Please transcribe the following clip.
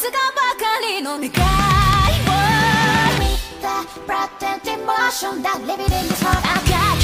つがばかりの願いを With the bright and emotion that living in this heart I got